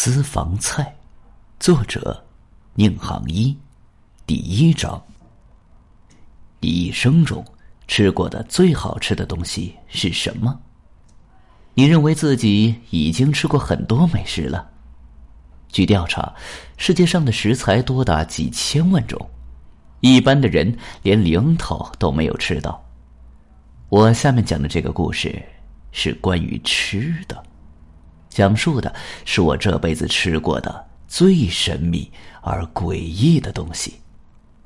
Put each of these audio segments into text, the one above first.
私房菜，作者宁杭一，第一章。你一生中吃过的最好吃的东西是什么？你认为自己已经吃过很多美食了。据调查，世界上的食材多达几千万种，一般的人连零头都没有吃到。我下面讲的这个故事是关于吃的。讲述的是我这辈子吃过的最神秘而诡异的东西，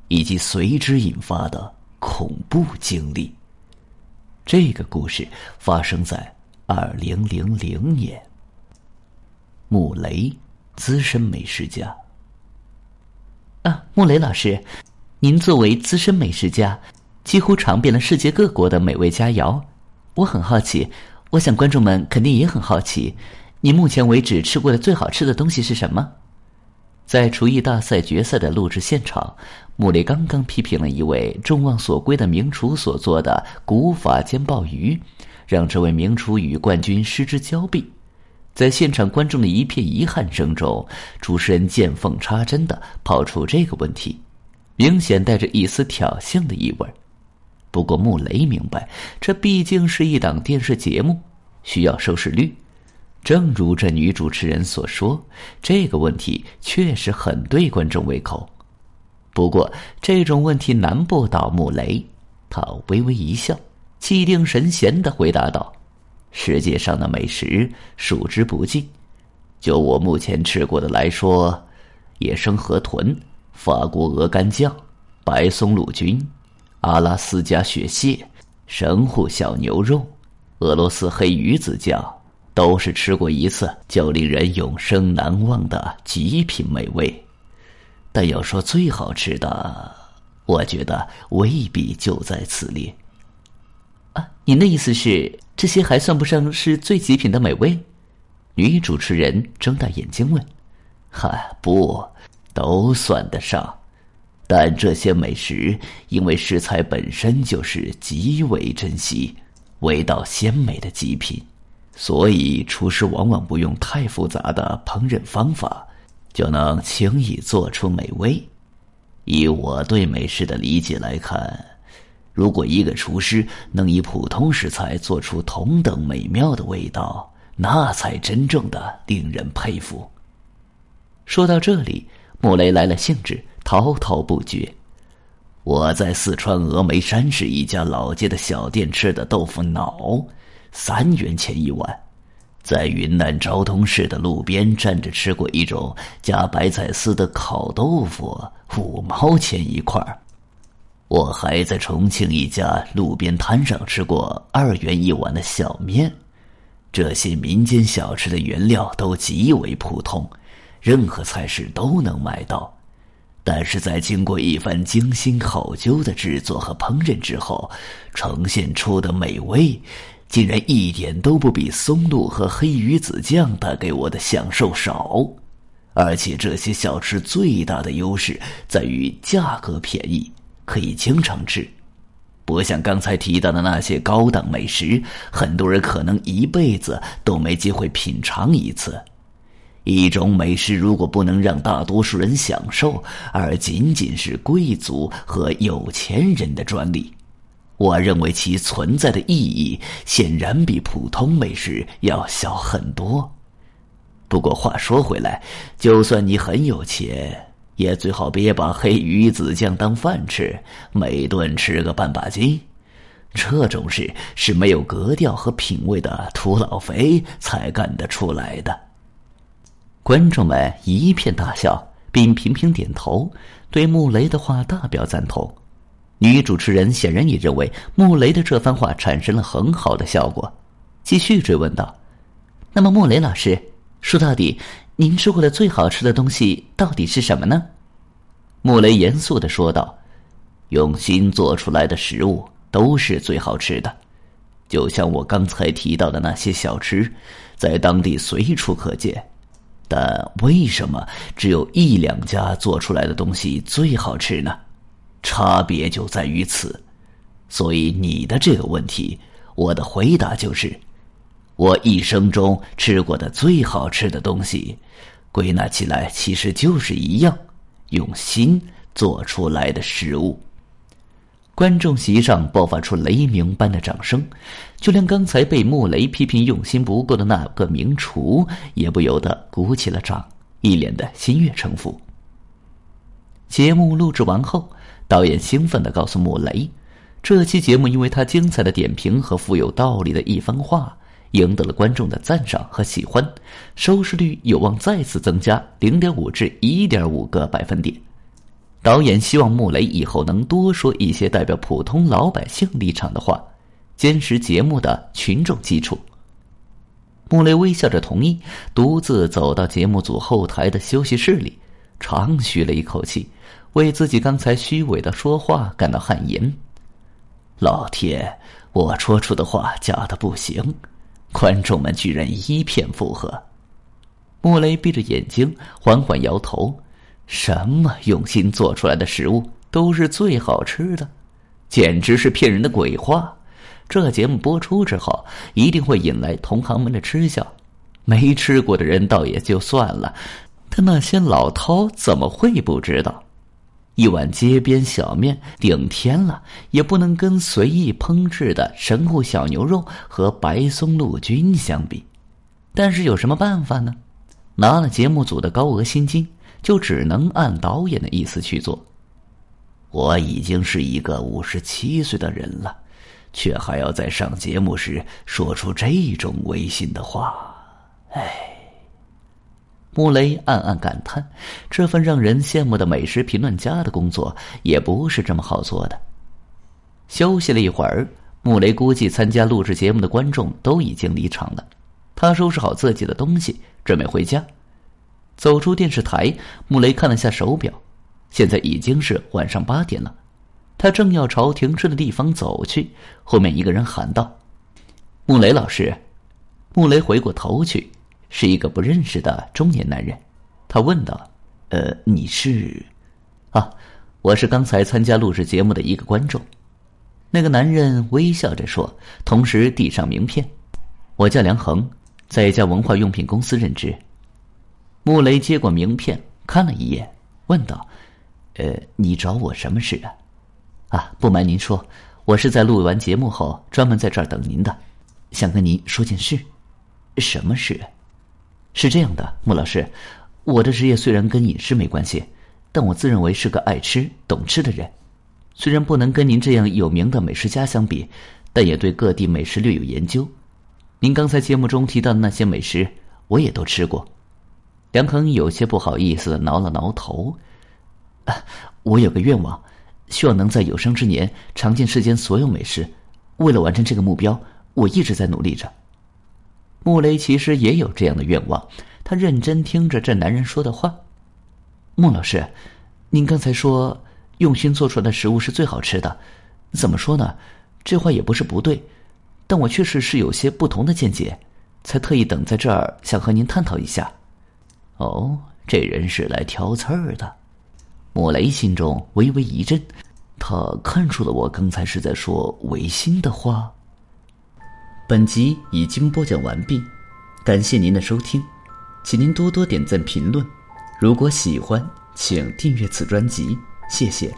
以及随之引发的恐怖经历。这个故事发生在二零零零年。穆雷，资深美食家。啊，穆雷老师，您作为资深美食家，几乎尝遍了世界各国的美味佳肴。我很好奇，我想观众们肯定也很好奇。你目前为止吃过的最好吃的东西是什么？在厨艺大赛决赛的录制现场，穆雷刚刚批评了一位众望所归的名厨所做的古法煎鲍鱼，让这位名厨与冠军失之交臂。在现场观众的一片遗憾声中，主持人见缝插针的抛出这个问题，明显带着一丝挑衅的意味。不过穆雷明白，这毕竟是一档电视节目，需要收视率。正如这女主持人所说，这个问题确实很对观众胃口。不过，这种问题难不倒穆雷。他微微一笑，气定神闲的回答道：“世界上的美食数之不尽，就我目前吃过的来说，野生河豚、法国鹅肝酱、白松露菌、阿拉斯加雪蟹、神户小牛肉、俄罗斯黑鱼子酱。”都是吃过一次就令人永生难忘的极品美味，但要说最好吃的，我觉得未必就在此列。啊，您的意思是这些还算不上是最极品的美味？女主持人睁大眼睛问：“哈，不，都算得上，但这些美食因为食材本身就是极为珍惜、味道鲜美的极品。”所以，厨师往往不用太复杂的烹饪方法，就能轻易做出美味。以我对美食的理解来看，如果一个厨师能以普通食材做出同等美妙的味道，那才真正的令人佩服。说到这里，穆雷来了兴致，滔滔不绝。我在四川峨眉山市一家老街的小店吃的豆腐脑。三元钱一碗，在云南昭通市的路边站着吃过一种加白菜丝的烤豆腐，五毛钱一块儿。我还在重庆一家路边摊上吃过二元一碗的小面。这些民间小吃的原料都极为普通，任何菜市都能买到，但是在经过一番精心考究的制作和烹饪之后，呈现出的美味。竟然一点都不比松露和黑鱼子酱带给我的享受少，而且这些小吃最大的优势在于价格便宜，可以经常吃，不像刚才提到的那些高档美食，很多人可能一辈子都没机会品尝一次。一种美食如果不能让大多数人享受，而仅仅是贵族和有钱人的专利。我认为其存在的意义显然比普通美食要小很多。不过话说回来，就算你很有钱，也最好别把黑鱼子酱当饭吃，每顿吃个半把斤。这种事是没有格调和品味的土老肥才干得出来的。观众们一片大笑，并频频点头，对穆雷的话大表赞同。女主持人显然也认为穆雷的这番话产生了很好的效果，继续追问道：“那么，穆雷老师，说到底，您吃过的最好吃的东西到底是什么呢？”穆雷严肃的说道：“用心做出来的食物都是最好吃的，就像我刚才提到的那些小吃，在当地随处可见。但为什么只有一两家做出来的东西最好吃呢？”差别就在于此，所以你的这个问题，我的回答就是：我一生中吃过的最好吃的东西，归纳起来其实就是一样，用心做出来的食物。观众席上爆发出雷鸣般的掌声，就连刚才被穆雷批评用心不够的那个名厨也不由得鼓起了掌，一脸的心悦诚服。节目录制完后，导演兴奋的告诉穆雷，这期节目因为他精彩的点评和富有道理的一番话，赢得了观众的赞赏和喜欢，收视率有望再次增加零点五至一点五个百分点。导演希望穆雷以后能多说一些代表普通老百姓立场的话，坚实节目的群众基础。穆雷微笑着同意，独自走到节目组后台的休息室里，长吁了一口气，为自己刚才虚伪的说话感到汗颜。老天，我说出的话假的不行，观众们居然一片附和。穆雷闭着眼睛，缓缓摇头。什么用心做出来的食物都是最好吃的，简直是骗人的鬼话！这节目播出之后，一定会引来同行们的嗤笑。没吃过的人倒也就算了，但那些老饕怎么会不知道？一碗街边小面顶天了，也不能跟随意烹制的神户小牛肉和白松露菌相比。但是有什么办法呢？拿了节目组的高额薪金。就只能按导演的意思去做。我已经是一个五十七岁的人了，却还要在上节目时说出这种违心的话。唉，穆雷暗暗感叹，这份让人羡慕的美食评论家的工作也不是这么好做的。休息了一会儿，穆雷估计参加录制节目的观众都已经离场了，他收拾好自己的东西，准备回家。走出电视台，穆雷看了下手表，现在已经是晚上八点了。他正要朝停车的地方走去，后面一个人喊道：“穆雷老师。”穆雷回过头去，是一个不认识的中年男人。他问道：“呃，你是？啊，我是刚才参加录制节目的一个观众。”那个男人微笑着说，同时递上名片：“我叫梁恒，在一家文化用品公司任职。”穆雷接过名片，看了一眼，问道：“呃，你找我什么事啊？”“啊，不瞒您说，我是在录完节目后专门在这儿等您的，想跟您说件事。”“什么事？”“是这样的，穆老师，我的职业虽然跟饮食没关系，但我自认为是个爱吃、懂吃的人。虽然不能跟您这样有名的美食家相比，但也对各地美食略有研究。您刚才节目中提到的那些美食，我也都吃过。”梁恒有些不好意思挠了挠头，啊，我有个愿望，希望能在有生之年尝尽世间所有美食。为了完成这个目标，我一直在努力着。穆雷其实也有这样的愿望，他认真听着这男人说的话。穆老师，您刚才说用心做出来的食物是最好吃的，怎么说呢？这话也不是不对，但我确实是有些不同的见解，才特意等在这儿想和您探讨一下。哦，这人是来挑刺儿的。莫雷心中微微一震，他看出了我刚才是在说违心的话。本集已经播讲完毕，感谢您的收听，请您多多点赞评论。如果喜欢，请订阅此专辑，谢谢。